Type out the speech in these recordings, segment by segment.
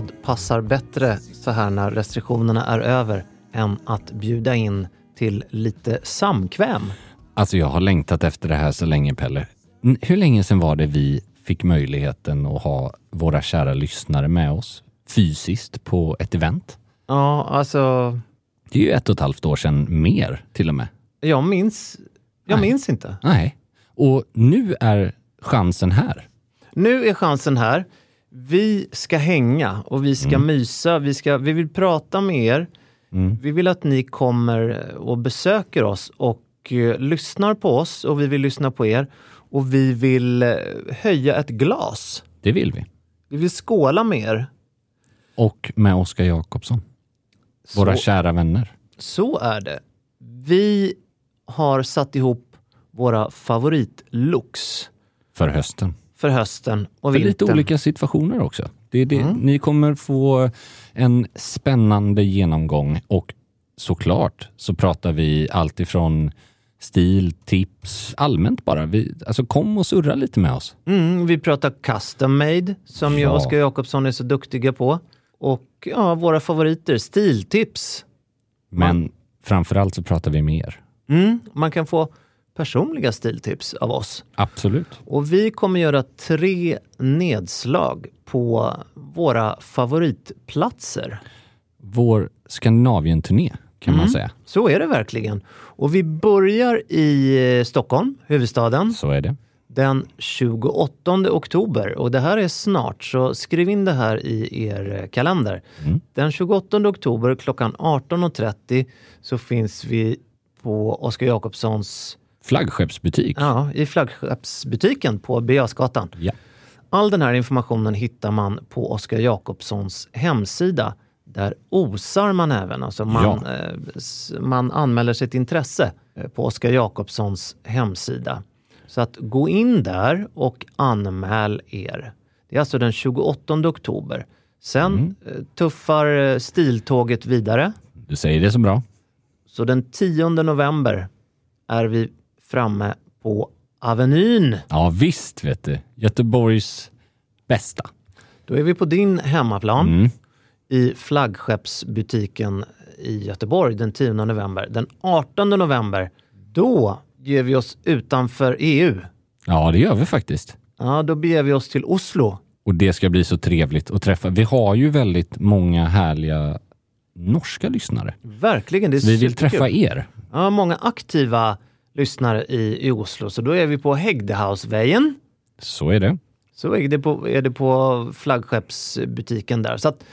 Vad passar bättre så här när restriktionerna är över än att bjuda in till lite samkväm? Alltså jag har längtat efter det här så länge Pelle. Hur länge sedan var det vi fick möjligheten att ha våra kära lyssnare med oss fysiskt på ett event? Ja, alltså, Det är ju ett och ett halvt år sedan mer till och med. jag minns, jag Nej. minns inte. Nej. Och nu är chansen här. Nu är chansen här. Vi ska hänga och vi ska mysa. Vi, ska, vi vill prata med er. Vi vill att ni kommer och besöker oss och eh, lyssnar på oss och vi vill lyssna på er. Och vi vill eh, höja ett glas. Det vill vi. Vi vill skåla med er. Och med Oskar Jakobsson. Våra Så- kära vänner. Så är det. Vi har satt ihop våra favoritlooks För hösten. För hösten och För lite vintern. olika situationer också. Det är det. Ni kommer få en spännande genomgång och såklart så pratar vi allt ifrån stil, tips, allmänt bara. Vi, alltså kom och surra lite med oss. Mm, vi pratar custom made som ju Ja. Oskar Jakobsson är så duktiga på. Och ja, våra favoriter, stiltips. Men framförallt så pratar vi mer. Mm, man kan få personliga stiltips av oss. Absolut. Och vi kommer göra tre nedslag på våra favoritplatser. Vår Skandinavien-turné kan man säga. Så är det verkligen. Och vi börjar i eh, Stockholm, huvudstaden. Så är det. den 28 oktober. Och det här är snart, så skriv in det här i er eh, kalender. Den 28 oktober klockan 18.30 så finns vi på Oskar Jakobssons, Flaggskeppsbutik. ja, i flaggskeppsbutiken på Birger Ja. All den här informationen hittar man på Oskar Jakobssons hemsida. Där osar man även, alltså man, Ja. eh, man anmäler sitt intresse eh, på Oskar Jakobssons hemsida. Så att gå in där och anmäl er. Det är alltså den 28 oktober. Sen eh, tuffar stiltåget vidare. Du säger det så bra. Så den 10 november är vi framme på Avenyn. Ja visst vet du. Göteborgs bästa. Då är vi på din hemmaplan Mm. i flaggskeppsbutiken i Göteborg den 10 november. Den 18 november, då ger vi oss utanför EU. Ja det gör vi faktiskt. Ja, då beger vi oss till Oslo. Och det ska bli så trevligt att träffa. Vi har ju väldigt många härliga norska lyssnare. Verkligen, det är Vi vill superkul. träffa er. Ja, många aktiva lyssnare i, i Oslo. Så då är vi på Hägdehausvägen. Så är det. Så är det på, är det på flaggskeppsbutiken där. Så att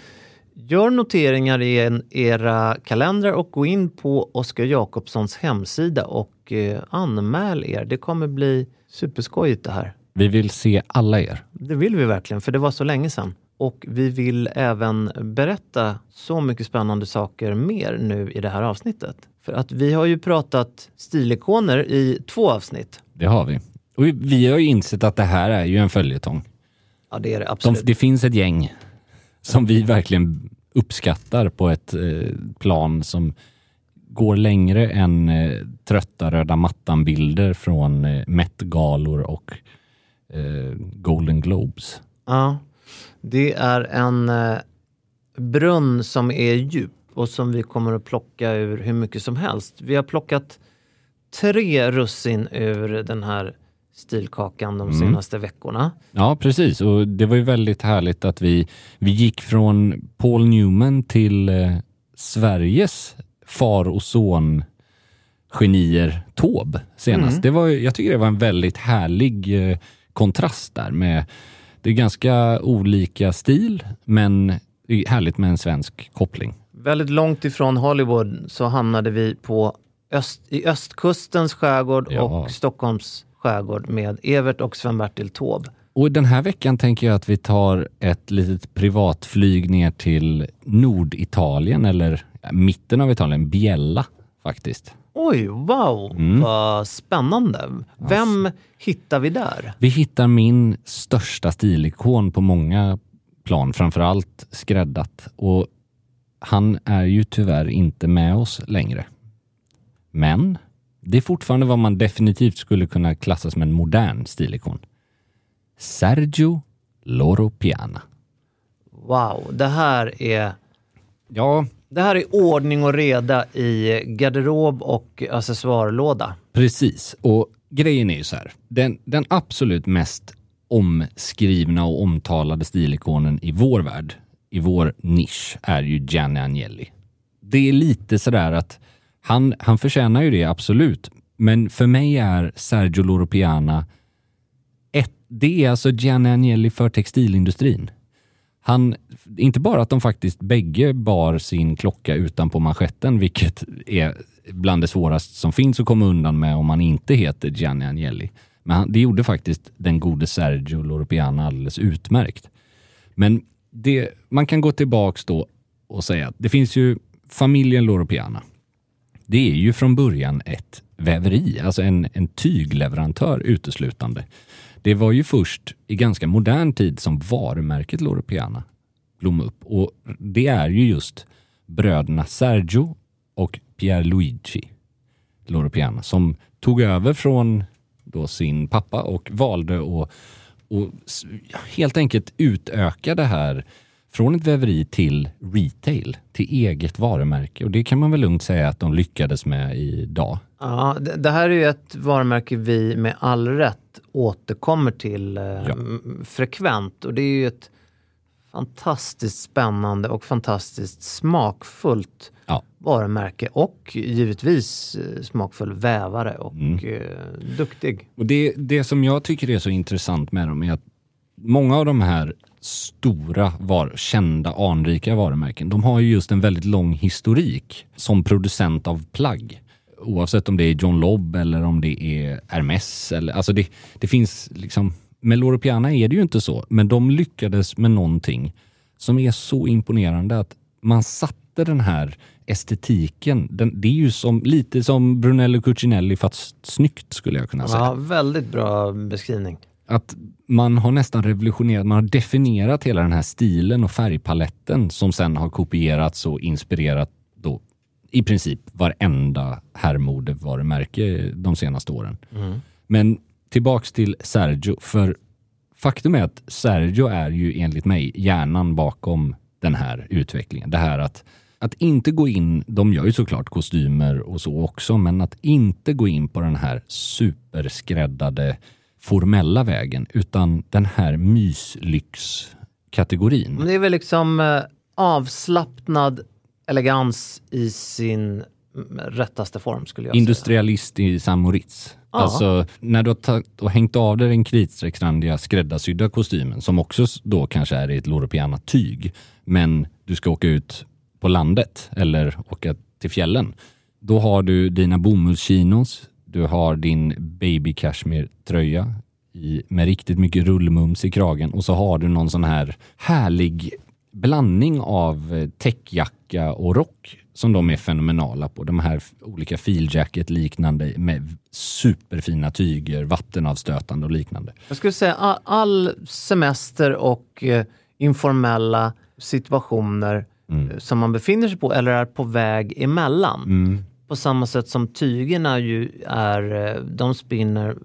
Gör noteringar i en, era kalendrar och gå in på Oskar Jakobssons hemsida och eh, anmäl er. Det kommer bli superskojigt det här. Vi vill se alla er. Det vill vi verkligen, för det var så länge sedan. Och vi vill även berätta så mycket spännande saker mer nu i det här avsnittet. För att vi har ju pratat stilikoner i två avsnitt. Det har vi. Och vi har ju insett att det här är ju en följetong. Ja, det är det De, absolut. det finns ett gäng som vi verkligen uppskattar på ett eh, plan som går längre än eh, trötta röda mattan-bilder från eh, Met-galor och eh, Golden Globes. Ja, det är en eh, brunn som är djup och som vi kommer att plocka ur hur mycket som helst. Vi har plockat tre russin ur den här stilkakan de senaste veckorna. Ja, precis. Och det var ju väldigt härligt att vi, vi gick från Paul Newman till eh, Sveriges far och son genier Taube senast. Det var, jag tycker det var en väldigt härlig eh, kontrast där med det är ganska olika stil, men det är härligt med en svensk koppling. Väldigt långt ifrån Hollywood så hamnade vi på öst, i östkustens skärgård Ja. och Stockholms skärgård med Evert och Sven-Bertil Taube. Och den här veckan tänker jag att vi tar ett litet privatflyg ner till Norditalien, eller mitten av Italien, Biella faktiskt. Oj, wow, Mm. vad spännande. Vem hittar vi där? Vi hittar min största stilikon på många plan, framförallt skräddat. Och han är ju tyvärr inte med oss längre. Men det är fortfarande vad man definitivt skulle kunna klassa som en modern stilikon. Sergio Loro Piana. Wow, det här är Ja, det här är ordning och reda i garderob och accessoarlåda. Precis, och grejen är ju så här. Den, den absolut mest omskrivna och omtalade stilikonen i vår värld, i vår nisch, är ju Gianni Agnelli. Det är lite sådär att han, han förtjänar ju det, absolut. Men för mig är Sergio Loro Piana ett, det är alltså Gianni Agnelli för textilindustrin. Han, inte bara att de faktiskt bägge bar sin klocka utanpå manschetten, vilket är bland det svåraste som finns att komma undan med om man inte heter Gianni Agnelli. Men han, det gjorde faktiskt den gode Sergio Loropiana alldeles utmärkt. Men det, man kan gå tillbaks då och säga att det finns ju familjen Loropiana. Det är ju från början ett väveri, alltså en, en tygleverantör uteslutande. Det var ju först i ganska modern tid som varumärket Loro Piana blommade upp och det är ju just bröderna Sergio och Pierluigi Loro Piana som tog över från då sin pappa och valde att och helt enkelt utöka det här från ett väveri till retail, till eget varumärke. Och det kan man väl lugnt säga att de lyckades med idag. Ja, det här är ju ett varumärke vi med all rätt återkommer till eh, m- frekvent och det är ju ett fantastiskt spännande och fantastiskt smakfullt Ja. varumärke och givetvis eh, smakfull vävare och Mm. eh, duktig. Och det, det som jag tycker är så intressant med dem är att många av de här stora, var, kända, anrika varumärken, de har ju just en väldigt lång historik som producent av plagg. Oavsett om det är John Lobb eller om det är Hermes. Eller, alltså det, det finns liksom, med Loro Piana är det ju inte så, men de lyckades med någonting som är så imponerande att man satte den här estetiken, den, det är ju som, lite som Brunello Cucinelli fast snyggt skulle jag kunna säga Ja, väldigt bra beskrivning. att man har nästan revolutionerat, man har definierat hela den här stilen och färgpaletten som sen har kopierats och inspirerat i princip varenda herrmodevarumärke de senaste åren. Men tillbaks till Sergio, för faktum är att Sergio är ju enligt mig hjärnan bakom den här utvecklingen. Det här att, att inte gå in, de gör ju såklart kostymer och så också, men att inte gå in på den här superskräddade formella vägen, utan den här myslyxkategorin. Det är väl liksom eh, avslappnad elegans i sin rättaste form skulle jag säga. Industrialist i San Moritz. Ja. Alltså när du har tagit och hängt av dig den kritstrecksrandiga skräddarsydda kostymen som också då kanske är i ett Loro Piana-tyg men du ska åka ut på landet eller åka till fjällen. Då har du dina bomullschinos, du har din baby cashmere tröja med riktigt mycket rullmums i kragen och så har du någon sån här härlig blandning av eh, täckjacka och rock som de är fenomenala på. De här olika filjacket liknande med superfina tyger, vattenavstötande och liknande. Jag skulle säga all, all semester och eh, informella situationer mm. Eh, som man befinner sig på eller är på väg emellan. Mm. På samma sätt som tygerna ju är, eh, de spinner,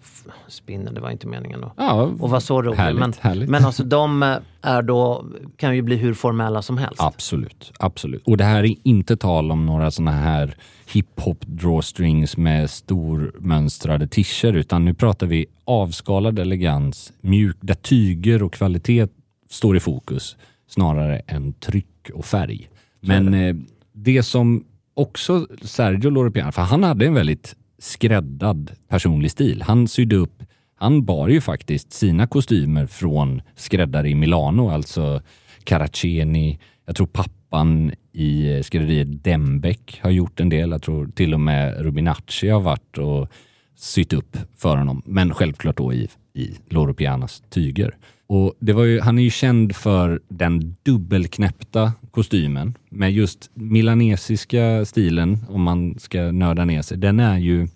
spinner, det var inte meningen då. Ja, och var så roligt. Härligt, men, härligt. men alltså de eh, är då, kan ju bli hur formella som helst. Absolut, absolut. Och det här är inte tal om några sådana här hiphop drawstrings med stormönstrade tischer utan nu pratar vi avskalad elegans, mjuk, där tyger och kvalitet står i fokus snarare än tryck och färg. Men eh, det som också Sergio Loro för han hade en väldigt skräddad personlig stil. Han sydde upp, han bar ju faktiskt sina kostymer från skräddare i Milano, alltså Caraceni, jag tror pappan i skrädderiet Dembeck har gjort en del. Jag tror till och med Rubinacci har varit och sytt upp för honom. Men självklart då i, i Loro Pianas tyger. Och det var ju, han är ju känd för den dubbelknäppta kostymen med just milanesiska stilen, om man ska nörda ner sig. Den är ju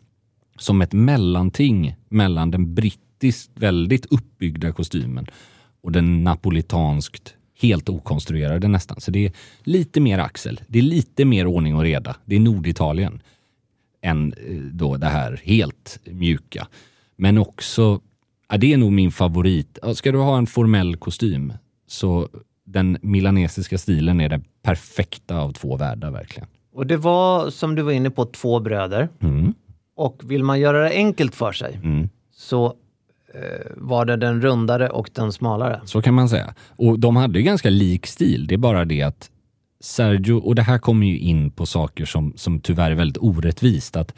som ett mellanting mellan den brittiskt väldigt uppbyggda kostymen och den napolitanskt helt okonstruerade nästan. Så det är lite mer axel. Det är lite mer ordning och reda. Det är Norditalien än eh, då det här helt mjuka. Men också Ja, det är nog min favorit. Ska du ha en formell kostym så den milanesiska stilen är den perfekta av två världar verkligen. Och det var som du var inne på två bröder. Mm. Och vill man göra det enkelt för sig mm. så eh, var det den rundare och den smalare. Så kan man säga. Och de hade ju ganska lik stil. Det är bara det att Sergio, och det här kommer ju in på saker som, som tyvärr är väldigt orättvist, att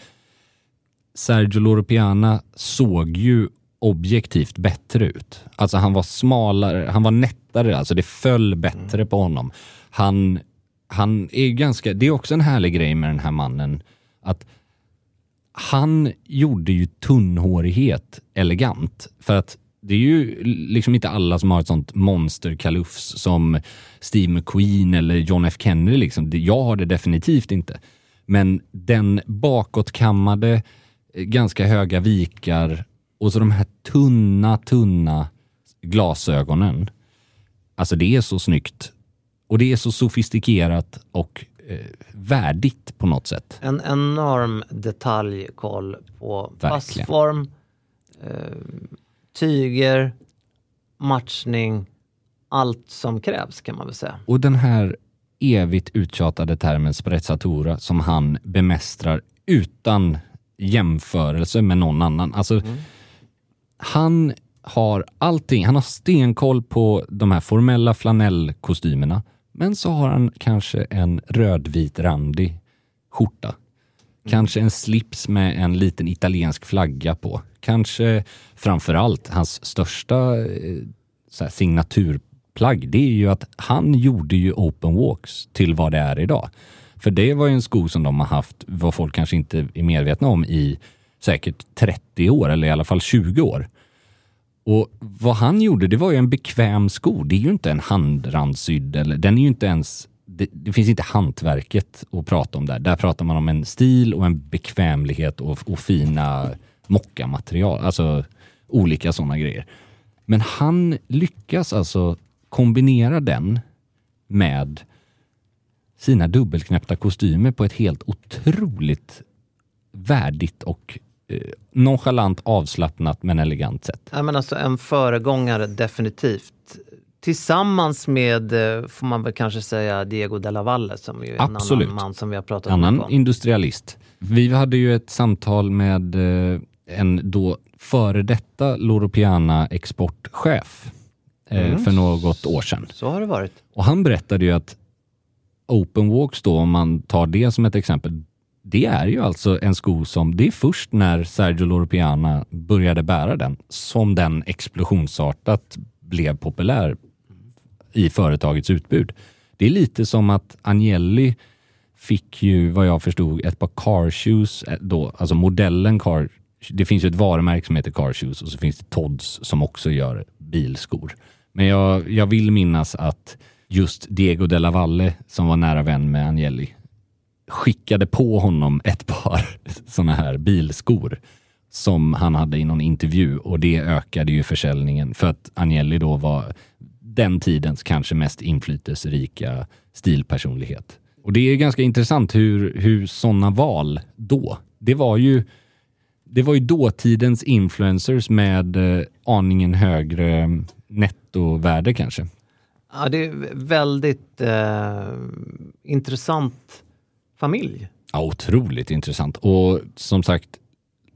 Sergio Loropiana såg ju objektivt bättre ut. Alltså han var smalare, han var nättare, alltså det föll bättre på honom. Han, han är ganska, det är också en härlig grej med den här mannen, att han gjorde ju tunnhårighet elegant. För att det är ju liksom inte alla som har ett sånt monsterkalufs som Steve McQueen eller John F Kennedy. Liksom. Jag har det definitivt inte. Men den bakåtkammade, eh, ganska höga vikar och så de här tunna, tunna glasögonen. Alltså det är så snyggt. Och det är så sofistikerat och eh, värdigt på något sätt. En enorm detaljkoll på Verkligen. passform, eh, tyger, matchning, allt som krävs kan man väl säga. Och den här evigt uttjatade termen sprezzatura som han bemästrar utan jämförelse med någon annan. Alltså, mm han har allting. Han har stenkoll på de här formella flanellkostymerna. Men så har han kanske en rödvit randig skjorta. Kanske en slips med en liten italiensk flagga på. Kanske framförallt hans största eh, här, signaturplagg. Det är ju att han gjorde ju open walks till vad det är idag. För det var ju en sko som de har haft, vad folk kanske inte är medvetna om, i säkert 30 år eller i alla fall 20 år. Och vad han gjorde, det var ju en bekväm sko. Det är ju inte en handransydd eller den är ju inte ens det, det, finns inte hantverket att prata om där. Där pratar man om en stil och en bekvämlighet och, och fina mockamaterial, alltså olika sådana grejer. Men han lyckas alltså kombinera den med sina dubbelknäppta kostymer på ett helt otroligt värdigt och nonchalant, avslappnat men elegant sätt. Ja, men alltså en föregångare definitivt. Tillsammans med, eh, får man väl kanske säga, Diego de la Valle som är en Absolut. annan man som vi har pratat annan om. industrialist. Vi hade ju ett samtal med eh, en då före detta Loro Piana exportchef eh, mm. för något år sedan. Så har det varit. Och han berättade ju att Open Walks då, om man tar det som ett exempel, det är ju alltså en sko som, det är först när Sergio Loro började bära den som den explosionsartat blev populär i företagets utbud. Det är lite som att Agnelli fick ju, vad jag förstod, ett par car shoes eh, då, alltså modellen car det finns ju ett varumärke som heter Car Shoes och så finns det Todds som också gör bilskor. Men jag, jag vill minnas att just Diego de la Valle, som var nära vän med Agnelli, skickade på honom ett par sådana här bilskor som han hade i någon intervju och det ökade ju försäljningen för att Agnelli då var den tidens kanske mest inflytelserika stilpersonlighet. Och det är ganska intressant hur, hur sådana val då, det var ju det var ju dåtidens influencers med eh, aningen högre mm, nettovärde kanske. Ja, det är väldigt eh, intressant familj. Ja, otroligt intressant. Och som sagt,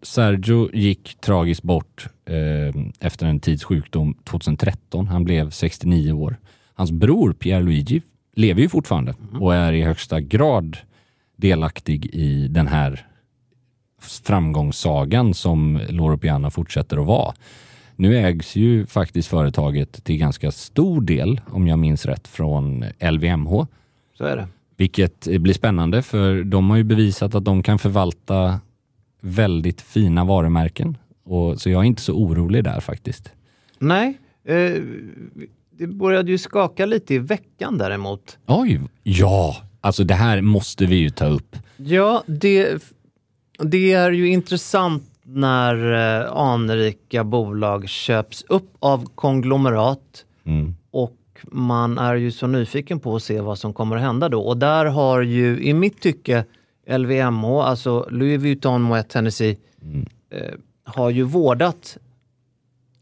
Sergio gick tragiskt bort eh, efter en tids sjukdom 2013. Han blev 69 år. Hans bror Pierluigi lever ju fortfarande mm. och är i högsta grad delaktig i den här framgångssagan som Loro Piana fortsätter att vara. Nu ägs ju faktiskt företaget till ganska stor del, om jag minns rätt, från LVMH. Så är det. Vilket blir spännande för de har ju bevisat att de kan förvalta väldigt fina varumärken. Och, så jag är inte så orolig där faktiskt. Nej, eh, det började ju skaka lite i veckan däremot. Oj, ja! Alltså det här måste vi ju ta upp. Ja, det, det är ju intressant när eh, anrika bolag köps upp av konglomerat mm. och man är ju så nyfiken på att se vad som kommer att hända då. Och där har ju i mitt tycke LVMH, alltså Louis Vuitton Moet Hennessy, mm. eh, har ju vårdat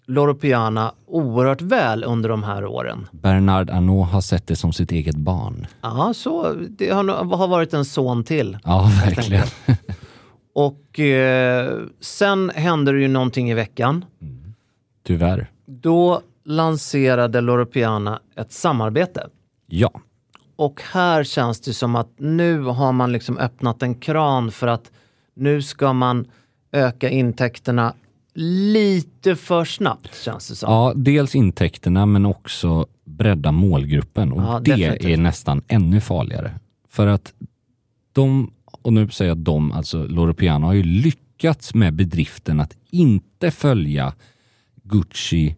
Loro Piana oerhört väl under de här åren. Bernard Arnault har sett det som sitt eget barn. Ja, så det har, har varit en son till. Ja, verkligen. Och eh, sen hände det ju någonting i veckan. Mm. Tyvärr. Då lanserade Loro Piana ett samarbete. Ja. Och här känns det som att nu har man liksom öppnat en kran för att nu ska man öka intäkterna lite för snabbt känns det som. Ja, dels intäkterna men också bredda målgruppen och ja, det definitivt. är nästan ännu farligare. För att de och nu säger jag de, alltså Loro Piano har ju lyckats med bedriften att inte följa Gucci,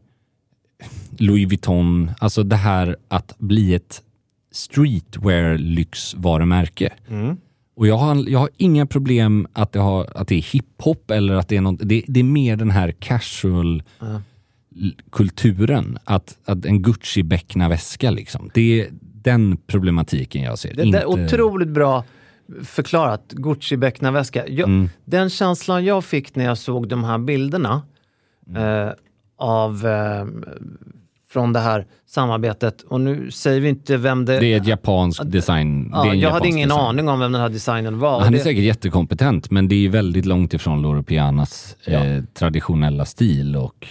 Louis Vuitton, alltså det här att bli ett streetwear lyxvarumärke. Mm. Och jag har, jag har inga problem att det, har, att det är hiphop eller att det är något, det, det är mer den här casual mm. kulturen. Att, att en Gucci-beckna väska liksom. Det är den problematiken jag ser. Det, det är otroligt bra förklarat, Gucci becknarväska. Mm. Den känslan jag fick när jag såg de här bilderna mm. eh, av eh, från det här samarbetet. Och nu säger vi inte vem det... Det är ett japanskt design. Ja, jag hade ingen design. aning om vem den här designen var. Han är det... säkert jättekompetent, men det är väldigt långt ifrån Loro Pianas ja. eh, traditionella stil och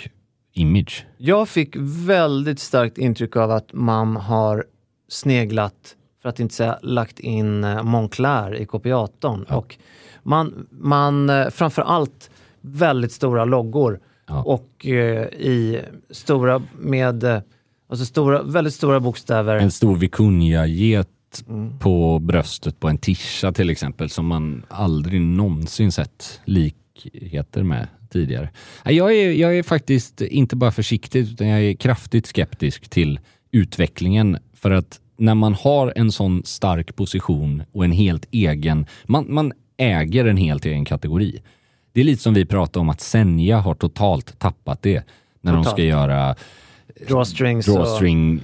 image. Jag fick väldigt starkt intryck av att man har sneglat för att inte säga lagt in eh, Moncler i kopiatorn. Ja. Och man, man, eh, framför allt väldigt stora loggor ja. och eh, i stora med eh, alltså stora, väldigt stora bokstäver. En stor vikunja-get mm. på bröstet på en tisha till exempel som man aldrig någonsin sett likheter med tidigare. Jag är, jag är faktiskt inte bara försiktig utan jag är kraftigt skeptisk till utvecklingen för att när man har en sån stark position och en helt egen, man, man äger en helt egen kategori. Det är lite som vi pratade om att Senja har totalt tappat det när totalt. de ska göra drawstrings drawstring, och...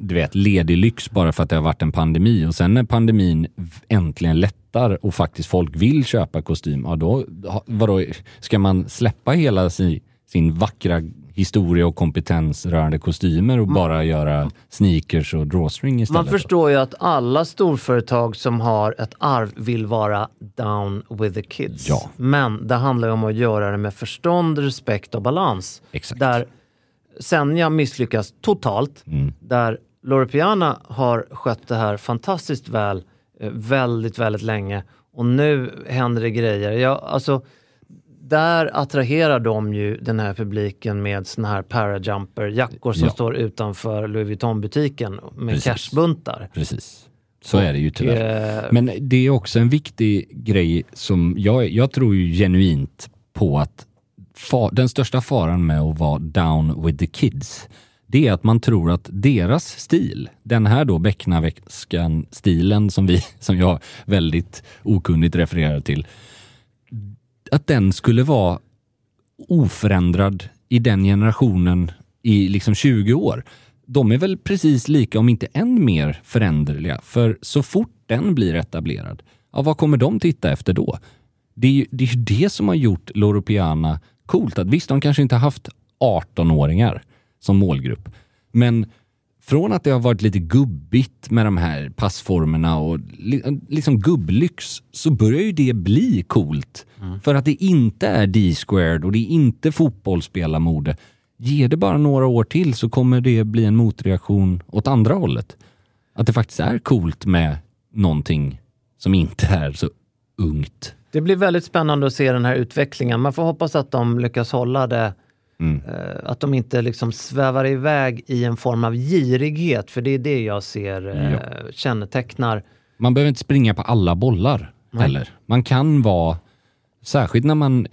du vet, ledig lyx bara för att det har varit en pandemi. Och sen när pandemin äntligen lättar och faktiskt folk vill köpa kostym, ja då, vadå, ska man släppa hela sin, sin vackra historia och kompetens rörande kostymer och man, bara göra sneakers och drawstring istället. Man förstår ju att alla storföretag som har ett arv vill vara down with the kids. Ja. Men det handlar ju om att göra det med förstånd, respekt och balans. Exakt. Där Senja misslyckas totalt. Mm. Där Loro Piana har skött det här fantastiskt väl väldigt, väldigt länge. Och nu händer det grejer. Jag, alltså, där attraherar de ju den här publiken med såna här parajumper-jackor som Ja. står utanför Louis Vuitton-butiken med Precis. cashbuntar. Precis. Så är det ju tyvärr. eh, Men det är också en viktig grej som jag, jag tror ju genuint på att fa, den största faran med att vara down with the kids, det är att man tror att deras stil, den här då Becknarväskan-stilen som, vi, som jag väldigt okunnigt refererar till, att den skulle vara oförändrad i den generationen i liksom 20 år. De är väl precis lika, om inte än mer föränderliga. För så fort den blir etablerad, ja, vad kommer de titta efter då? Det är ju det, är det som har gjort Loro Piana coolt. Att visst, de kanske inte har haft 18-åringar som målgrupp, men från att det har varit lite gubbigt med de här passformerna och li- liksom gubblyx så börjar ju det bli coolt. För att det inte är D-squared och det är inte fotbollsspelarmode. Ge det bara några år till så kommer det bli en motreaktion åt andra hållet. Att det faktiskt är coolt med någonting som inte är så ungt. Det blir väldigt spännande att se den här utvecklingen. Man får hoppas att de lyckas hålla det, Mm. eh, att de inte liksom svävar iväg i en form av girighet, för det är det jag ser eh, Ja. kännetecknar. Man behöver inte springa på alla bollar heller. Man kan vara, särskilt när man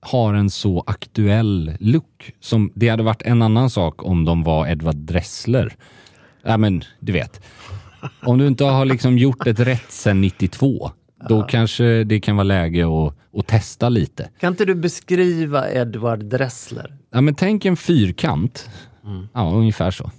har en så aktuell look. Som, det hade varit en annan sak om de var Edward Dressler. Ja men, du vet. Om du inte har liksom gjort ett rätt sedan 92, då kanske det kan vara läge att, att testa lite. Kan inte du beskriva Edward Dressler? Ja men tänk en fyrkant. Ja, ungefär så.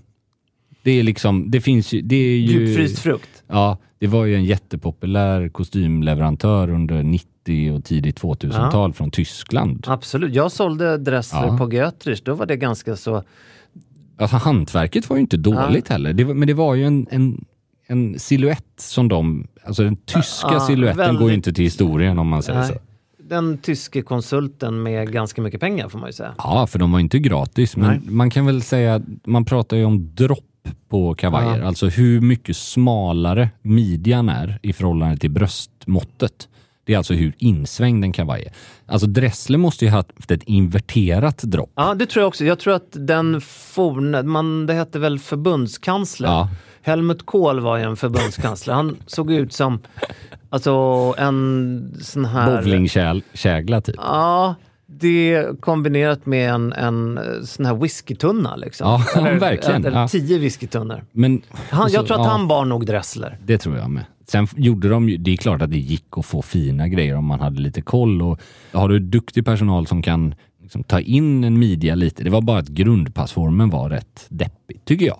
Det är liksom, det finns ju, det är ju... Djupfryst frukt? Ja, det var ju en jättepopulär kostymleverantör under 90 och tidigt 2000-tal från Tyskland. Absolut. Jag sålde Dressler Ja. på Götrich, då var det ganska så... Alltså hantverket var ju inte dåligt heller, det var, men det var ju en, en, en silhuett som de, alltså den tyska Ja, siluetten går ju väldigt- inte till historien om man säger Nej. så. Den tyske konsulten med ganska mycket pengar får man ju säga. Ja, för de var inte gratis, men Nej. man kan väl säga, man pratar ju om dropp på kavajer, Ja. alltså hur mycket smalare midjan är i förhållande till bröstmåttet. Det är alltså hur insvängd en kavaj är. Alltså Dressler måste ju ha haft ett inverterat dropp. Ja, det tror jag också. Jag tror att den forne, man, det hette väl förbundskansler. Ja. Helmut Kohl var ju en förbundskansler. Han såg ut som alltså en sån här... Bowlingkägla typ. Ja, det kombinerat med en, en sån här whiskytunna liksom. Ja, verkligen. Eller Ja. tio whiskytunnor. Men, Han, jag så- tror att ja, han bar nog Dressler. Det tror jag med. Sen gjorde de ju, det är klart att det gick att få fina grejer om man hade lite koll och har du duktig personal som kan liksom ta in en midja lite. Det var bara att grundpassformen var rätt deppig, tycker jag.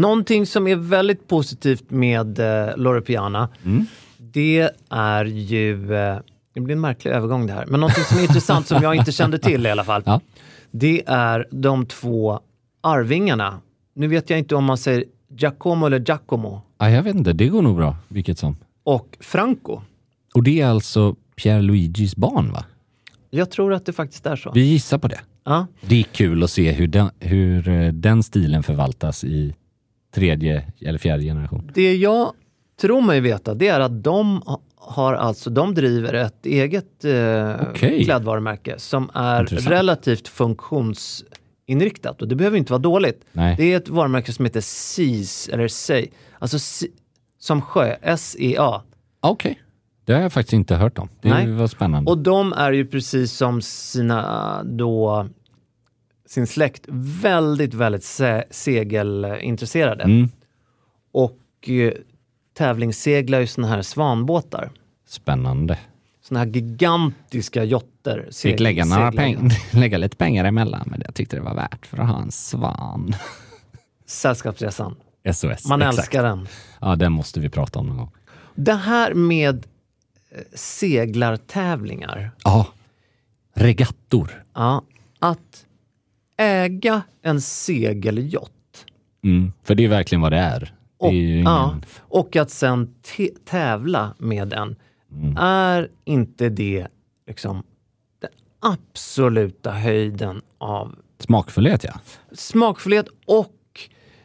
Någonting som är väldigt positivt med eh, Loro Piana, det är ju... Eh, det blir en märklig övergång det här, men någonting som är intressant som jag inte kände till i alla fall. Ja. Det är de två arvingarna. Nu vet jag inte om man säger Giacomo eller Giacomo Ja, jag vet inte, det går nog bra, vilket som. och Franco. Och det är alltså Pierre Luigis barn va? Jag tror att det faktiskt är så. Vi gissar på det. Ja. Det är kul att se hur den, hur eh, den stilen förvaltas i tredje eller fjärde generation. Det jag tror mig veta, det är att de har alltså, de driver ett eget eh, Okej. klädvarumärke som är Intressant. relativt funktionsinriktat och det behöver inte vara dåligt. Nej. Det är ett varumärke som heter SEAS, eller SEI, alltså se, som sjö, S-E-A. Okej, det har jag faktiskt inte hört om. Det Nej. var spännande. Och de är ju precis som sina då sin släkt väldigt, väldigt se- segelintresserade. Mm. Och eh, tävlingsseglar ju såna här svanbåtar. Spännande. Såna här gigantiska jotter. Fick lägga, några peng- lägga lite pengar emellan, men jag tyckte det var värt för att ha en svan. Sällskapsresan. SOS. Man exakt. älskar den. Ja, den måste vi prata om någon gång. Det här med eh, seglartävlingar. Ja, regattor. Ja, att äga en segeljott Mm, för det är verkligen vad det är. Det och, är ju ingen... ja, och att sen tävla med den. Mm. Är inte det liksom den absoluta höjden av Smakfullhet ja. smakfullhet och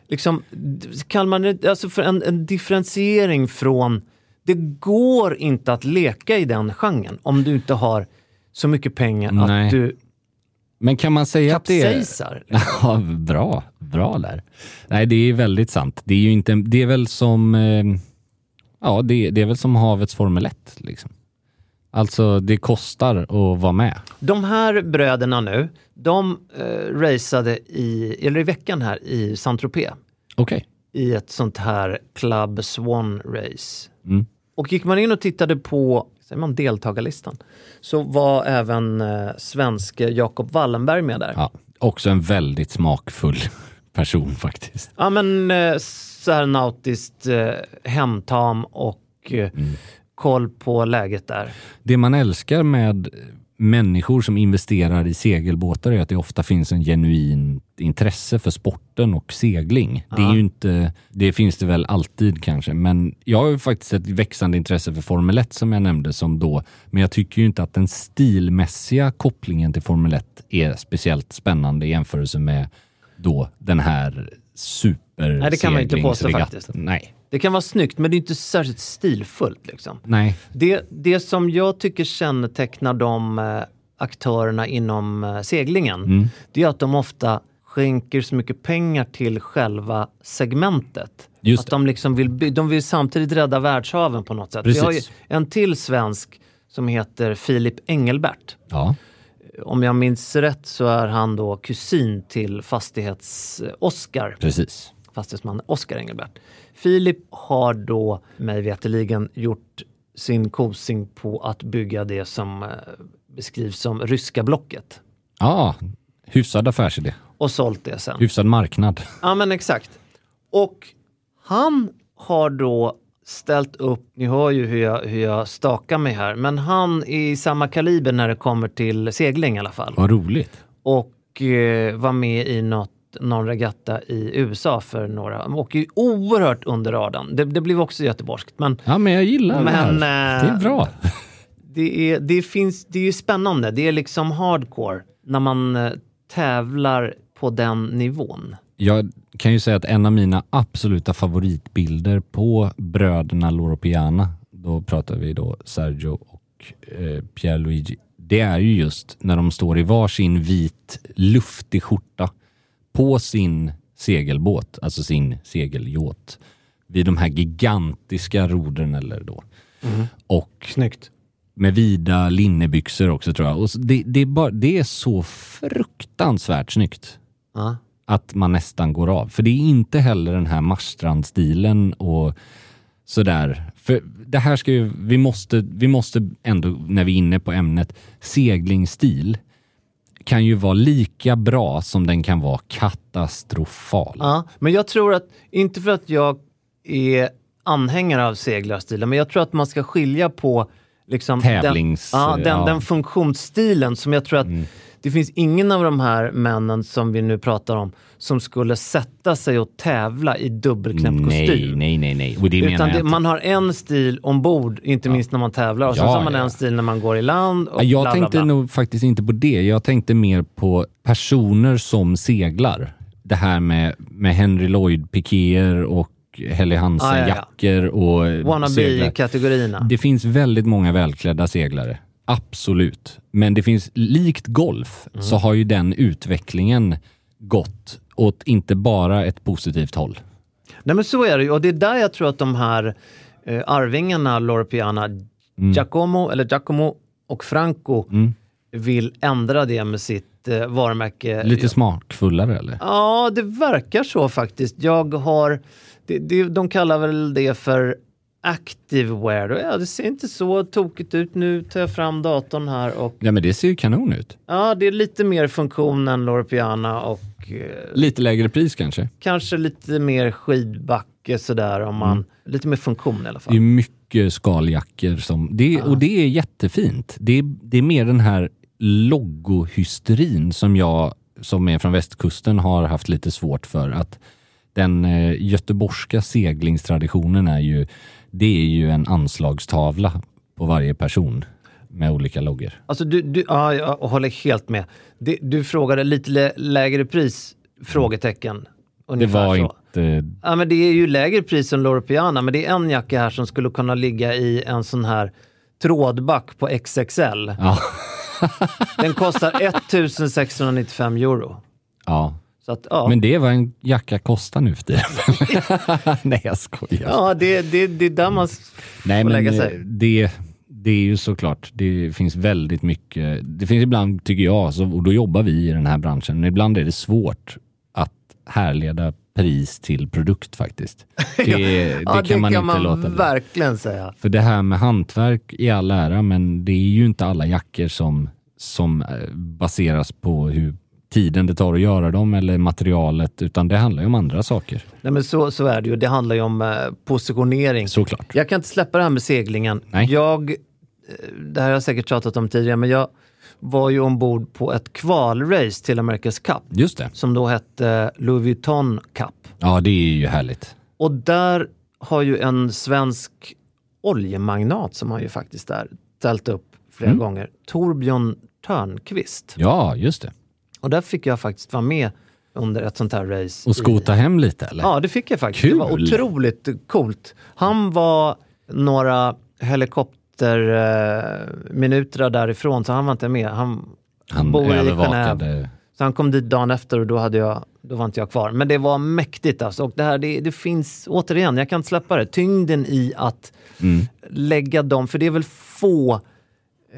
liksom, kallar man det, alltså för en, en differentiering från, det går inte att leka i den genren om du inte har så mycket pengar Nej. att du Men kan man säga att det är... kapsejsar. Ja, bra. Bra där. Nej, det är väldigt sant. Det är ju inte, det är väl som, eh, ja, det, det är väl som havets Formel 1 liksom. Alltså, det kostar att vara med. De här bröderna nu, de eh, raceade i, eller i veckan här i Saint-Tropez Okej. i ett sånt här Club Swan Race. Mm. Och gick man in och tittade på säger man, deltagarlistan så var även eh, svenske Jakob Wallenberg med där. Ja, också en väldigt smakfull person faktiskt. Ja men eh, så här nautiskt eh, hemtam och eh, koll på läget där. Det man älskar med människor som investerar i segelbåtar är att det ofta finns en genuin intresse för sporten och segling. Det är ju inte, det finns det väl alltid kanske, men jag har ju faktiskt ett växande intresse för Formel 1 som jag nämnde som då, men jag tycker ju inte att den stilmässiga kopplingen till Formel 1 är speciellt spännande i jämförelse med då den här super Nej, det kan man inte påstå faktiskt. Nej. Det kan vara snyggt men det är inte särskilt stilfullt. Liksom. Nej. Det, det som jag tycker kännetecknar de eh, aktörerna inom eh, seglingen, Mm. det är att de ofta skänker så mycket pengar till själva segmentet. Just att de, liksom vill, de vill samtidigt rädda världshaven på något sätt. Vi har ju Precis. en till svensk som heter Filip Engelbert. Ja. Om jag minns rätt så är han då kusin till fastighets-Oskar Precis. fastighetsman Oskar Engelbert. Filip har då mig veterligen gjort sin kosing på att bygga det som eh, beskrivs som ryska blocket Ja, hyfsad affärsidé. och sålt det sen. Hyfsad marknad. Ja men exakt. Och han har då ställt upp, ni hör ju hur jag, hur jag stakar mig här, men han är i samma kaliber när det kommer till segling i alla fall. Vad roligt. och eh, var med i något, någon regatta i USA för några, han åker ju oerhört under radarn. Det, det blev också göteborgskt men Ja, men jag gillar det Men, här. eh, Det är bra. det är, det finns, det är ju spännande. Det är liksom hardcore när man eh, tävlar på den nivån. Jag kan ju säga att en av mina absoluta favoritbilder på bröderna Loro Piana, då pratar vi då Sergio och eh, Pierluigi, det är ju just när de står i varsin vit luftig skjorta på sin segelbåt, alltså sin segelyacht, vid de här gigantiska rodren eller då Och Snyggt. med vida linnebyxor också tror jag. Och det, det, är bara, det är så fruktansvärt snyggt Ja. att man nästan går av. För det är inte heller den här Marstrand-stilen och sådär. För det här ska ju, vi måste, vi måste ändå, när vi är inne på ämnet, seglingsstil kan ju vara lika bra som den kan vara katastrofal. Ja, men jag tror att, inte för att jag är anhängare av seglarstilen, men jag tror att man ska skilja på liksom Tävlings- den, ja, den, ja. den funktionsstilen som jag tror att det finns ingen av de här männen som vi nu pratar om som skulle sätta sig och tävla i dubbelknäppt Nej, kostym. nej, nej, nej. Menar Utan det, man har en stil ombord, inte minst när man tävlar, och sen Ja, så har man ja. en stil när man går i land. Och Ja, Jag bla, bla, tänkte bla. nog faktiskt inte på det. Jag tänkte mer på personer som seglar. Det här med, med Henry Lloyd-pikéer och Helly Ah, ja, ja. Hansen-jackor och. Wannabe-kategorierna. Det finns väldigt många välklädda seglare. Absolut. Men det finns, likt golf, Mm. så har ju den utvecklingen gått åt inte bara ett positivt håll. Nej men så är det ju och det är där jag tror att de här eh, arvingarna, Loro Piana, Mm. Giacomo, eller Giacomo och Franco vill ändra det med sitt eh, varumärke. Lite smakfullare eller? Ja, det verkar så faktiskt. Jag har, det, det, de kallar väl det för active wear. Och Ja, det ser inte så tokigt ut. Nu tar jag fram datorn här och Ja men det ser ju kanon ut. ja, det är lite mer funktion än Loro Piana och eh, Lite lägre pris kanske. kanske lite mer skidbacke sådär om man, lite mer funktion i alla fall. Det är mycket skaljackor som, det, och det är jättefint. Det är, det är mer den här logohysterin som jag, som är från västkusten, har haft lite svårt för. Att den eh, göteborgska seglingstraditionen är ju, det är ju en anslagstavla på varje person med olika loggor. Alltså du, du ja, jag håller helt med. Det, du frågade lite lä lägre pris? Frågetecken. Det ungefär var så. inte... Ja, men det är ju lägre pris än Loro Piana, men det är en jacka här som skulle kunna ligga i en sån här trådback på XXL. Ja. Den kostar 1695 euro. ja. Så att, ja. Men det är vad en jacka kostar nu för tiden. Nej, jag skojar. ja, det, det, det är där man Nej, får men lägga eh, sig. det, det är ju såklart, det finns väldigt mycket. Det finns ibland, tycker jag, så, och då jobbar vi i den här branschen, men ibland är det svårt att härleda pris till produkt faktiskt. Det, det ja, kan man det inte kan låta man bli. verkligen säga. För det här med hantverk i all ära, men det är ju inte alla jackor som, som eh, baseras på hur tiden det tar att göra dem eller materialet, utan det handlar ju om andra saker. Nej, men så, så är det ju. Det handlar ju om eh, positionering. Såklart. Jag kan inte släppa det här med seglingen. Nej. Jag, eh, det här har jag säkert tjatat om tidigare, men jag var ju ombord på ett kvalrace till America's Cup Just det. som då hette Louis Vuitton Cup. Ja, det är ju härligt. Och där har ju en svensk oljemagnat som har ju faktiskt där ställt upp flera Mm. gånger, Torbjörn Törnqvist. Ja, just det. Och där fick jag faktiskt vara med under ett sånt här race. Och skota hem lite eller? Ja, det fick jag faktiskt. Det var Kul. otroligt coolt. Han var några helikopterminuter därifrån, så han var inte med. Han, Han bor i Genève. Så han kom dit dagen efter och då, hade jag, då var inte jag kvar. Men det var mäktigt alltså. Och det här, det, det finns, återigen, jag kan inte släppa det, tyngden i att Mm. lägga dem, för det är väl få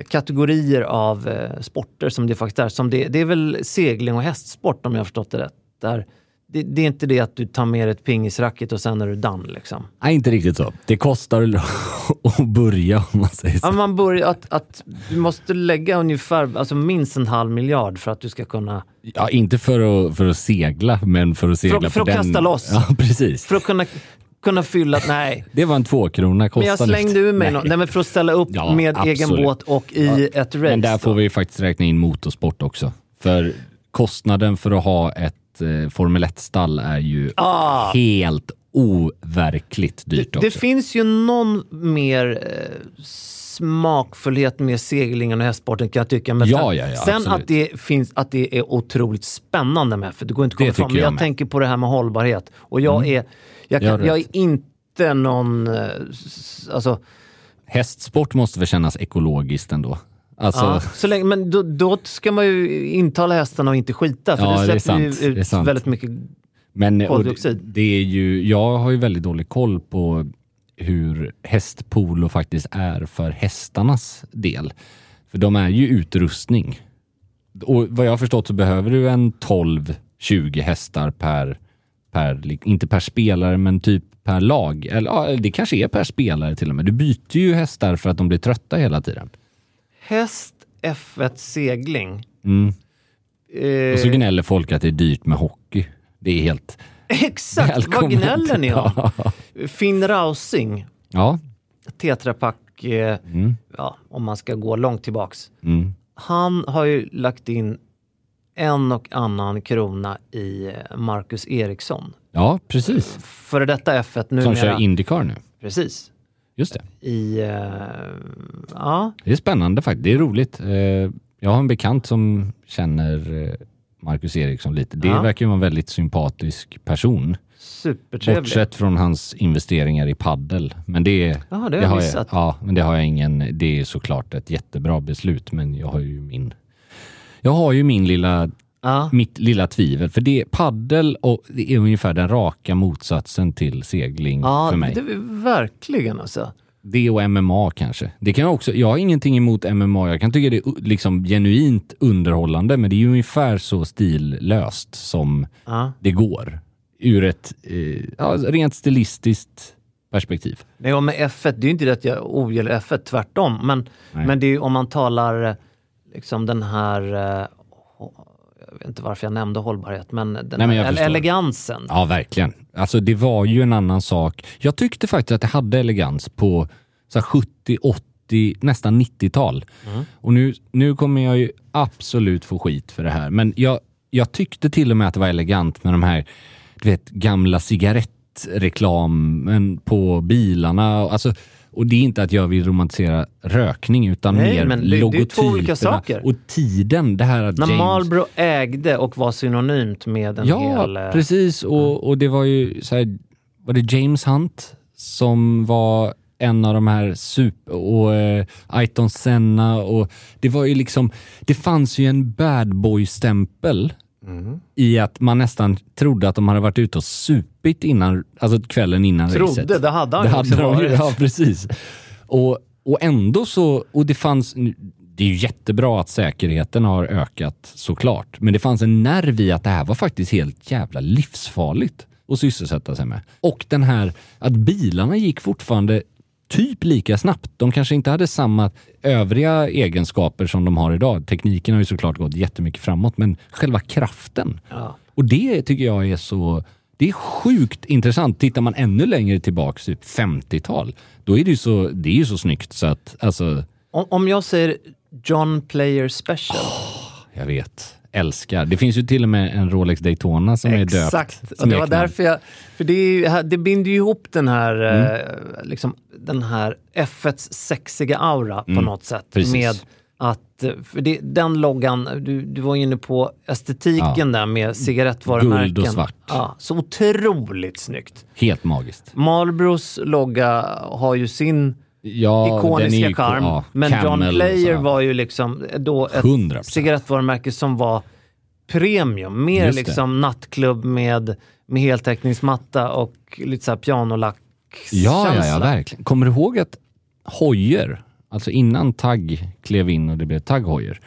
kategorier av eh, sporter som det faktiskt är. Som det, det är väl segling och hästsport om jag har förstått det rätt. Där, det, det är inte det att du tar med ett pingisracket och sen är du done liksom. Nej, inte riktigt så. Det kostar att börja om man säger så. Ja, man börjar att, att du måste lägga ungefär, alltså minst en halv miljard för att du ska kunna, Ja, inte för att, för att segla, men för att segla För- för på att den... kasta loss. Ja, precis. för att kunna, kunna fylla, nej. Det var en tvåkrona Men jag slängde ur mig något, nej men för att ställa upp Ja, med egen absolut. båt och i ett race. Men där då. får vi faktiskt räkna in motorsport också. För kostnaden för att ha ett eh, Formel 1-stall är ju Ah. helt overkligt dyrt Det också. finns ju någon mer eh, smakfullhet med seglingen och hästsporten kan jag tycka. Men Ja, sen, ja, ja, sen absolut. att det, finns, att det är otroligt spännande med, för det går inte att komma ifrån. Men jag, jag med. tänker på det här med hållbarhet. Och jag Mm. är, jag, kan, jag är inte någon, eh, alltså, Hästsport måste väl kännas ekologiskt ändå? Alltså, ja, så länge, men då, då ska man ju intala hästarna och inte skita, för Ja, det släpper ju det är ut väldigt mycket Men det, Koldioxid. det är ju, jag har ju väldigt dålig koll på hur hästpolo faktiskt är för hästarnas del. För de är ju utrustning. Och vad jag har förstått så behöver du en 12-20 hästar per, per, inte per spelare, men typ per lag. Eller ja, det kanske är per spelare till och med. Du byter ju hästar för att de blir trötta hela tiden. Häst F1 segling. Mm. Eh, Och så gnäller folk att det är dyrt med hockey. Det är helt... Exakt, vad Välkommen gnäller ni om? Ja. Finn Rausing, Ja. Tetra Pak, eh, ja, om man ska gå långt tillbaks. Mm. Han har ju lagt in en och annan krona i eh, Marcus Eriksson. ja, precis. Före detta F1 numera. Som kör Indycar nu. Precis. Just det. I, eh, ja, Det är spännande faktiskt. Det är roligt. Eh, Jag har en bekant som känner eh, Marcus Eriksson lite. Det Ja. verkar ju vara en väldigt sympatisk person. supertrevlig. Bortsett från hans investeringar i paddel. Men det, Ja, det har jag har missat. jag, ja, men det har jag ingen. Det är såklart ett jättebra beslut, men jag har ju min. Jag har ju min lilla, Ja. mitt lilla tvivel. För det paddel och det är ungefär den raka motsatsen till segling Ja, för mig. det är verkligen alltså. Det och MMA kanske. Det kan jag också. Jag har ingenting emot MMA. Jag kan tycka det är liksom genuint underhållande, men det är ju ungefär så stillöst som Ja. det går. Ur ett eh, ja, rent stilistiskt perspektiv. Nej, och med F1, det är ju inte det att jag ogillar F1, tvärtom. Men, Nej. men det är ju om man talar eh, liksom den här, eh, jag vet inte varför jag nämnde hållbarhet, men den Nej, men elegansen. Ja, verkligen. Alltså det var ju en annan sak. Jag tyckte faktiskt att det hade elegans på så här 70, 80, nästan 90-tal. Och nu, nu kommer jag ju absolut få skit för det här. Men jag, jag tyckte till och med att det var elegant med de här du vet, gamla cigarettreklamen på bilarna. Alltså, och det är inte att jag vill romantisera rökning utan Nej, mer men det- är två logotyperna olika saker. och tiden. Det här att När James... Marlboro ägde och var synonymt med en Ja, hel... eh, precis. Och, och det var ju så här, var det James Hunt som var en av de här super... Och eh, Ayton Senna och det var ju liksom... Det fanns ju en bad boy-stämpel Mm. i att man nästan trodde att de hade varit ute och supit innan, alltså kvällen innan Trodde, racet. det hade han det också hade de varit. Ja, precis. Och, och ändå så, och det fanns, det är ju jättebra att säkerheten har ökat såklart, men det fanns en nerv i att det här var faktiskt helt jävla livsfarligt att sysselsätta sig med. Och den här, att bilarna gick fortfarande typ lika snabbt. De kanske inte hade samma övriga egenskaper som de har idag. Tekniken har ju såklart gått jättemycket framåt, men själva kraften. Ja. Och det tycker jag är så... Det är sjukt intressant. Tittar man ännu längre tillbaks, typ 50-tal, då är det ju så, det är ju så snyggt så att, alltså, Om, om jag säger John Player Special. jag vet. Älskar. Det finns ju till och med en Rolex Daytona som är döpt. Exakt, och det var därför jag... För det, är, det binder ju ihop den här, Mm. eh, liksom, den här F1s sexiga aura på Mm, något sätt. precis. Med att, eh, för det, den loggan, du, du var inne på estetiken Ja. där med cigarettvarumärken. Guld och svart. Ja, så otroligt snyggt. Helt magiskt. Marlboros logga har ju sin Ja, ikoniska charm. ja, men John Camel och Player var ju liksom då ett 100%. cigarettvarumärke som var premium. Mer Just det. liksom nattklubb med, med heltäckningsmatta och lite så här pianolack Ja, ja, ja, verkligen. Kommer du ihåg att Hoyer, alltså innan Tagg klev in och det blev Tagg Hoyer,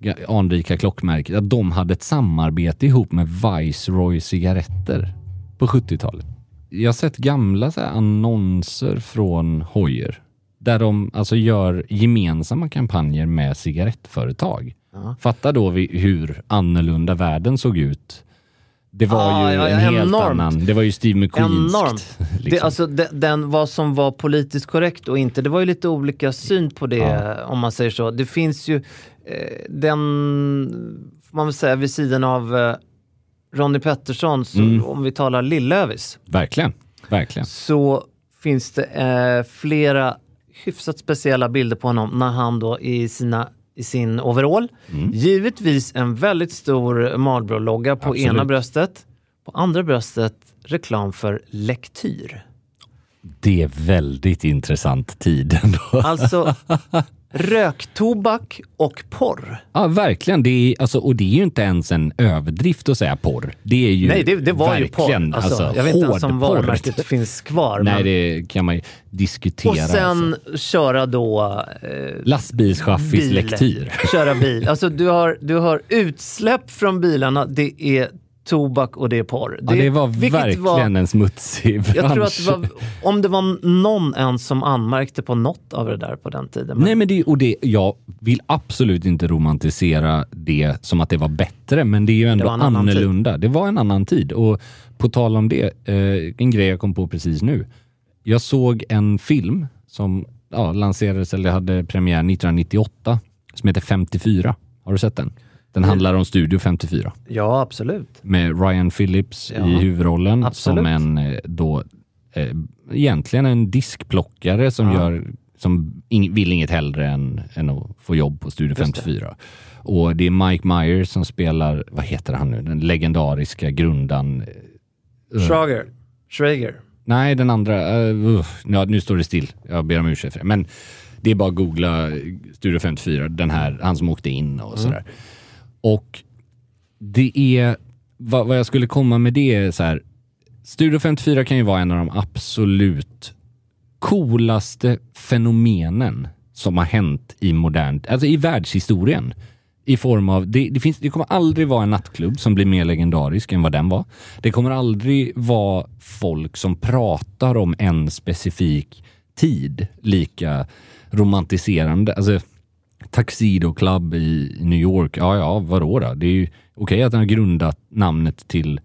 ga- anrika klockmärket, att de hade ett samarbete ihop med Viceroy cigaretter på 70-talet. Jag har sett gamla så annonser från Hoyer där de alltså gör gemensamma kampanjer med cigarettföretag. Fatta då vi, hur annorlunda världen såg ut. Det var Ah, ju ja, ja, en helt enormt. annan, det var ju Steve McQueenskt. Enormt. Det, liksom. alltså, de, den, vad som var politiskt korrekt och inte, det var ju lite olika syn på det om man säger så. Det finns ju eh, den, får man väl säga, vid sidan av eh, Ronnie Pettersson, så, Mm. om vi talar Lill-Lövis, Verkligen, verkligen. så finns det eh, flera hyfsat speciella bilder på honom när han då i, sina, i sin overall, Mm. givetvis en väldigt stor Marlboro-logga på Absolut. ena bröstet, på andra bröstet reklam för lektyr. Det är väldigt intressant tid ändå. Alltså, Röktobak och porr. Ja, verkligen. Det är, alltså, och det är ju inte ens en överdrift att säga porr. Det är ju Nej, det, det var ju porr. Alltså, jag vet inte ens om varumärket finns kvar. Nej, men... det kan man ju diskutera. Och sen alltså. köra då... Eh, Lastbilschaffis bil. lektyr. Köra bil. Alltså du har, du har utsläpp från bilarna, det är tobak och det är porr. Ja, det var verkligen var- en smutsig bransch. Jag tror att det var, om det var någon ens som anmärkte på något av det där på den tiden. Men Nej, men det, och det, jag vill absolut inte romantisera det som att det var bättre, men det är ju ändå annan annorlunda. Det var en annan tid. Och på tal om det, eh, en grej jag kom på precis nu. Jag såg en film som ja, lanserades, eller hade premiär 1998, som heter 54. Har du sett den? Den handlar om Studio 54 Ja, absolut. med Ryan Phillips Ja, i huvudrollen absolut. som en eh, då eh, egentligen en diskplockare som Ja. gör som ing, vill inget hellre än, än att få jobb på Studio Just det. 54. Och det är Mike Myers som spelar, vad heter han nu, den legendariska grundaren. eh, Schrager. Schrager. Nej, den andra. Uh, ja, nu står det still. Jag ber om ursäkt för det. Men det är bara att googla Studio 54, den här, han som åkte in och sådär. Och det är, vad, vad jag skulle komma med det är så här. Studio 54 kan ju vara en av de absolut coolaste fenomenen som har hänt i modernt, alltså i världshistorien. I form av, det, det, finns, det kommer aldrig vara en nattklubb som blir mer legendarisk än vad den var. Det kommer aldrig vara folk som pratar om en specifik tid lika romantiserande. Alltså, Tuxedo Club i New York, ja ja, vadå då? Det är ju okej att den har grundat namnet till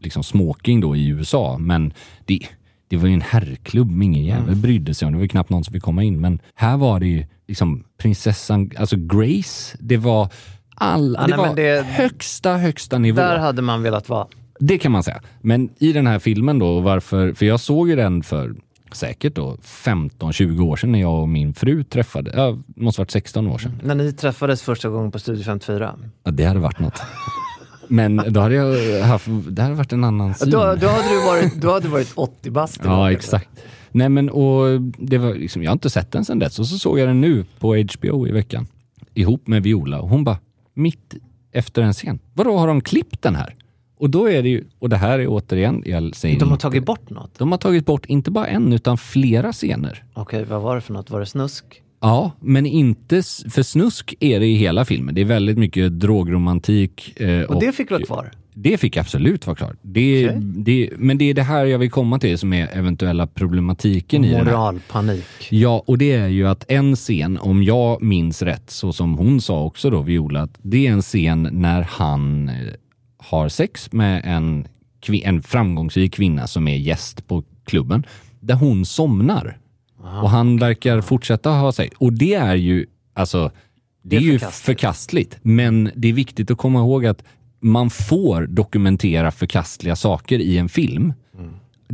liksom smoking då i USA, men det, det var ju en herrklubb ingen jävel brydde sig om. Det var ju knappt någon som fick komma in, men här var det ju liksom prinsessan, alltså Grace, det var all, Ja, det nej, var det- högsta, högsta nivå. Där hade man velat vara. Det kan man säga. Men i den här filmen då, varför, för jag såg ju den för säkert då 15-20 år sedan när jag och min fru träffade, ja, måste varit 16 år sedan. När ni träffades första gången på Studio 54. Ja, det hade varit något. Men då hade jag haft, det hade varit en annan syn. Då, då, hade du varit, då hade du varit 80 bast. Ja, exakt. Nej men och det var liksom, jag har inte sett den sedan dess och så såg jag den nu på HBO i veckan. Ihop med Viola och hon bara, mitt efter en scen. Vadå, har de klippt den här? Och då är det ju, och det här är återigen, jag säger De har inte- tagit bort något? De har tagit bort inte bara en utan flera scener. Okej, vad var det för något? Var det snusk? Ja, men inte, för snusk är det i hela filmen. Det är väldigt mycket drogromantik. eh, Och det fick vara kvar? Det fick absolut vara klart. Det, Okej. det, men det är det här jag vill komma till som är eventuella problematiken i den här. Moralpanik. Ja, och det är ju att en scen, om jag minns rätt, så som hon sa också då, Viola, att det är en scen när han eh, har sex med en, en framgångsrik kvinna som är gäst på klubben, där hon somnar. Och han verkar fortsätta ha sex. Och det är ju, alltså, det, är, ju förkastligt. förkastligt. Men det är viktigt att komma ihåg att man får dokumentera förkastliga saker i en film.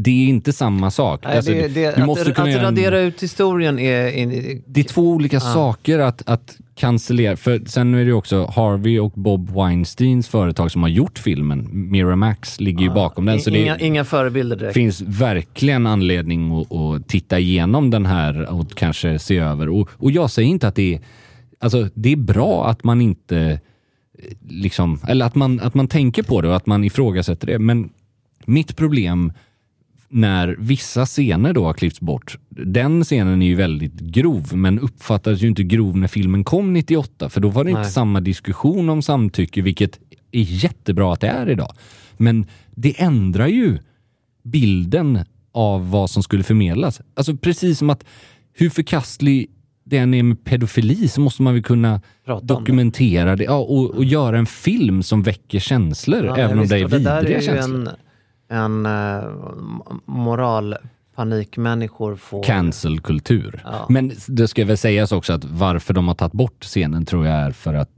Det är inte samma sak. Nej, Alltså, det, det, du att, måste kunna att göra en- radera ut historien är... är det är två olika Ja. saker att, att cancellera. För sen är det ju också Harvey och Bob Weinsteins företag som har gjort filmen. Miramax ligger ju bakom den. Så inga, det inga förebilder direkt. finns verkligen anledning att, att titta igenom den här och kanske se över. Och, och jag säger inte att det är... Alltså, det är bra att man inte eh, liksom, eller att man, att man tänker på det och att man ifrågasätter det. Men mitt problem när vissa scener då har klippts bort. Den scenen är ju väldigt grov, men uppfattades ju inte grov när filmen kom 98, för då var det inte Nej. samma diskussion om samtycke, vilket är jättebra att det är idag. Men det ändrar ju bilden av vad som skulle förmedlas. Alltså precis som att hur förkastlig den är med pedofili så måste man väl kunna om det. dokumentera det, ja, och, och göra en film som väcker känslor, Ja, även om det är det vidriga ju känslor. en, en uh, moralpanikmänniskor får... Cancelkultur. Ja. Men det ska väl sägas också att varför de har tagit bort scenen tror jag är för att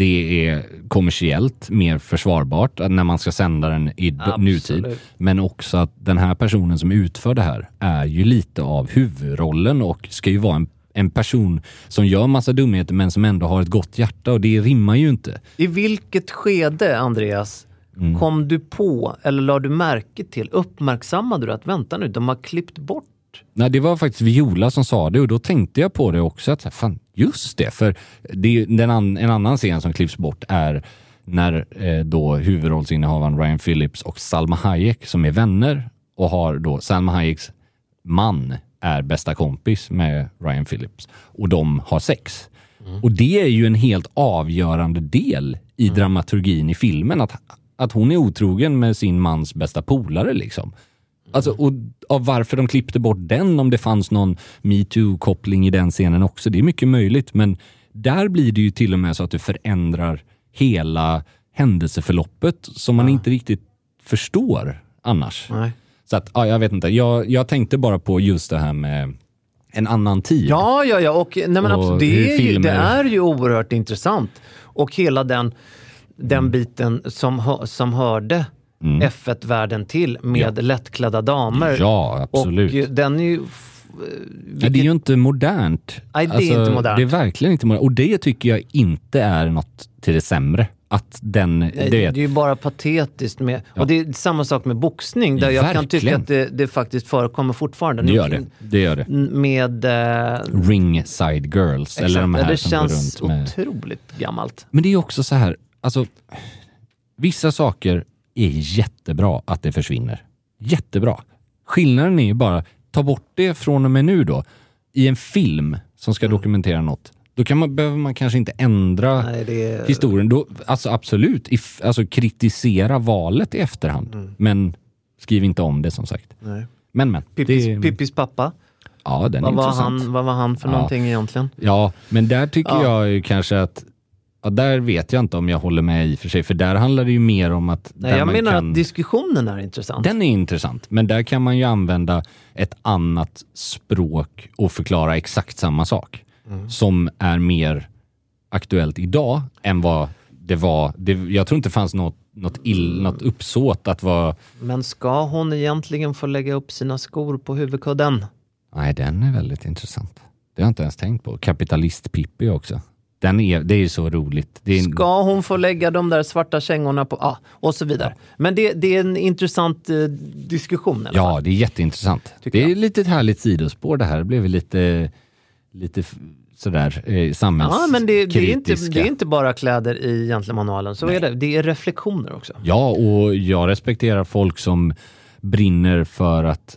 det är kommersiellt mer försvarbart när man ska sända den i Absolut. nutid. Men också att den här personen som utför det här är ju lite av huvudrollen och ska ju vara en, en person som gör massa dumheter men som ändå har ett gott hjärta och det rimmar ju inte. I vilket skede, Andreas, Mm. kom du på, eller la du märke till, uppmärksammade du att vänta nu, de har klippt bort? Nej, det var faktiskt Viola som sa det och då tänkte jag på det också. att fan, Just det, för det den an, en annan scen som klipps bort är när eh, då huvudrollsinnehavaren Ryan Phillips och Salma Hayek som är vänner och har då Salma Hayeks man är bästa kompis med Ryan Phillips och de har sex. Och det är ju en helt avgörande del i dramaturgin i filmen, att, att hon är otrogen med sin mans bästa polare liksom. Alltså, och av varför de klippte bort den, om det fanns någon metoo-koppling i den scenen också, det är mycket möjligt. Men där blir det ju till och med så att du förändrar hela händelseförloppet som man inte riktigt förstår annars. Nej. Så att, ja, jag vet inte. Jag, jag tänkte bara på just det här med en annan tid. Ja, ja, ja. Och, nej, men Och absolut, det, hur är ju, filmer- det är ju oerhört intressant. Och hela den, den Mm. biten som, som hörde F1-världen till med lättklädda damer. Ja, absolut. Och den är ju... f- Ja, det är ju inte modernt. Alltså, Nej, det är inte modernt. Det är verkligen inte modernt. Och det tycker jag inte är något till det sämre. Att den... Nej, det, Det är ju bara patetiskt. Med, Och det är samma sak med boxning, där jag kan tycka Verkligen. att det, det faktiskt förekommer fortfarande. det gör det. Det gör det. Med... Eh, Ringside Girls. Eller exakt, de här det som går känns runt med... otroligt gammalt. Men det är också så här, alltså vissa saker är jättebra att det försvinner. Jättebra. Skillnaden är ju bara, ta bort det från och med nu då. I en film som ska dokumentera något, då kan man, behöver man kanske inte ändra Nej, det är... historien. Då, alltså absolut, if, alltså kritisera valet i efterhand. Men skriv inte om det som sagt. Nej. Men men. Pippis, det, Pippis pappa, ja, den är vad var, intressant. han, vad var han för Ja. någonting egentligen? Ja, men där tycker Ja. jag ju kanske att Ja, där vet jag inte om jag håller med i och för sig, för där handlar det ju mer om att... Nej, jag menar kan, att diskussionen är intressant. Den är intressant, men där kan man ju använda ett annat språk och förklara exakt samma sak. Mm. Som är mer aktuellt idag än vad det var. Det, jag tror inte det fanns något, något, ill, något uppsåt att vara... Men ska hon egentligen få lägga upp sina skor på huvudkudden? Nej, den är väldigt intressant. Det har jag inte ens tänkt på. Kapitalist-Pippi också. Den är, det är ju så roligt. Är Ska hon få lägga de där svarta kängorna på... Ja, och så vidare. Men det, det är en intressant eh, diskussion. Ja, det är jätteintressant. Tycker Det är jag. lite ett härligt sidospår det här. Det blev lite, lite sådär eh, samhällskritiska. Ja, men det, det, är inte, det är inte bara kläder i Gentlemanualen. Så är det. Det är reflektioner också. Ja, och jag respekterar folk som brinner för att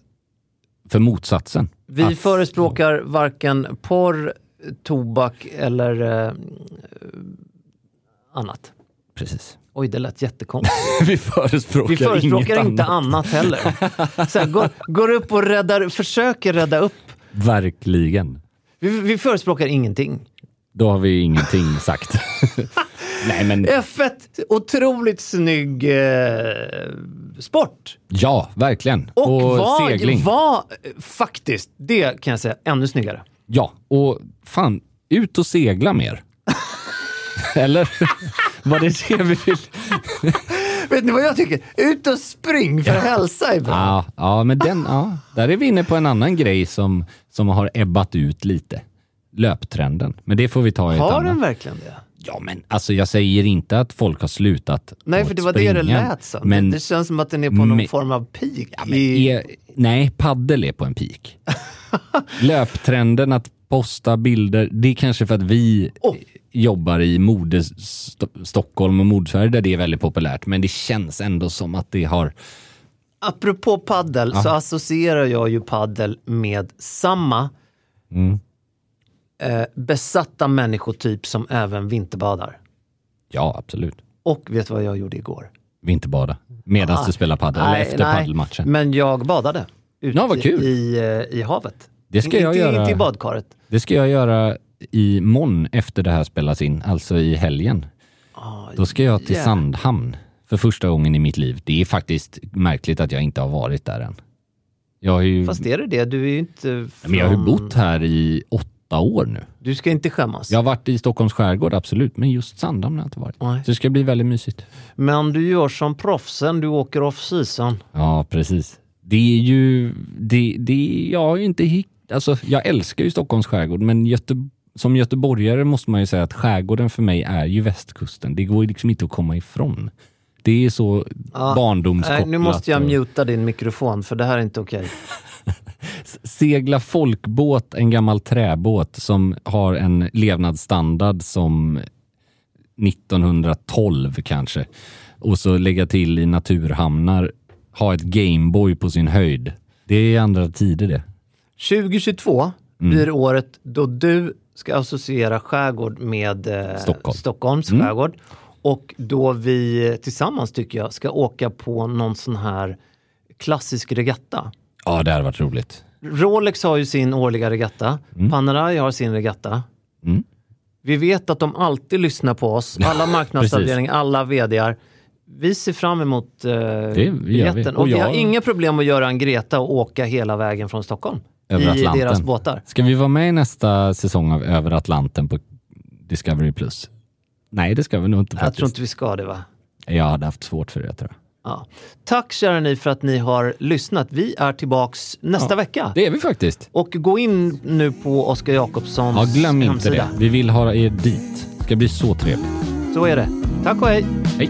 för motsatsen. Vi att, förespråkar varken porr, tobak eller eh, annat. Precis. Oj, det lät jättekonstigt. Vi förespråkar, Vi förespråkar inget inte annat. annat, heller. Så här, går, går upp och räddar, försöker rädda upp. Verkligen. Vi, vi förespråkar ingenting. Då har vi ingenting sagt. Nej, men F1, otroligt snygg eh, sport. ja, verkligen. Och, var, segling. var faktiskt, det kan jag säga, ännu snyggare. Ja, och fan, ut och segla mer. Eller? Var det det vi vill? Vet ni vad jag tycker? Ut och spring, för hälsa är bra. Ja, ja, men den, ja, där är vi inne på en annan grej som, som har ebbat ut lite. Löptrenden. Men det får vi ta i ett Har annat. den verkligen det? Ja, men alltså jag säger inte att folk har slutat Nej, för det var det det springa, lät som. Men, det, det känns som att den är på någon Men- form av peak. men i, är, nej, paddel är på en peak. Löptrenden att posta bilder, det är kanske för att vi Oh. jobbar i mode Sto- Stockholm och modesverige där det är väldigt populärt. Men det känns ändå som att det har Apropå paddel så associerar jag ju paddel med samma Mm. eh, besatta människotyp som även vinterbadar. Ja, absolut. Och vet du vad jag gjorde igår? Vinterbada. Medan Ah. du spelar padel, eller efter paddelmatchen. Men jag badade. Ute Ja, kul. I, eh, i havet. Det ska jag inte, göra. Inte i badkaret. Det ska jag göra i morgon efter det här spelas in, alltså i helgen. Då ska jag till yeah. Sandhamn för första gången i mitt liv. Det är faktiskt märkligt att jag inte har varit där än. Jag har ju, Fast är det det? Du är ju inte från... men jag har ju bott här i åtta år nu. Du ska inte skämmas. Jag har varit i Stockholms skärgård, absolut, men just Sandhamn har jag inte varit. Nej. Så det ska bli väldigt mysigt. Men du gör som proffsen, du åker off season. Ja, precis. Det är ju, det, det, jag har ju inte hitt, alltså jag älskar ju Stockholms skärgård, men Göte, som göteborgare måste man ju säga att skärgården för mig är ju västkusten. Det går ju liksom inte att komma ifrån. Det är så Ja, barndomskopplat. Nej, nu måste jag och- muta din mikrofon för det här är inte okej. s- segla folkbåt, en gammal träbåt som har en levnadsstandard som 1912 kanske. Och så lägga till i naturhamnar, ha ett Gameboy på sin höjd. Det är andra tider det. 2022 Mm. blir året då du ska associera skärgård med eh, Stockholm. Stockholms Mm. skärgård. Och då vi tillsammans tycker jag ska åka på någon sån här klassisk regatta. Ja, det hade varit roligt. Rolex har ju sin årliga regatta. Panerai har sin regatta. Mm. Vi vet att de alltid lyssnar på oss. Alla marknadsavdelningar, alla VDR. Vi ser fram emot eh, vi. biljetten. Och Och vi har jag- inga problem att göra en Greta och åka hela vägen från Stockholm. Över I Atlanten. deras båtar. Ska vi vara med i nästa säsong av Över Atlanten på Discovery+. Plus? Nej, det ska vi nog inte Jag faktiskt. tror inte vi ska det va? Jag hade haft svårt för det tror jag. Ja. Tack kära ni för att ni har lyssnat. Vi är tillbaks nästa Ja, vecka. Det är vi faktiskt. Och gå in nu på Oskar Jakobssons Ja, glöm inte hemsida. det. Vi vill ha er dit. Det ska bli så trevligt. Så är det. Tack och hej! Hej!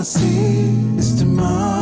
I see is tomorrow.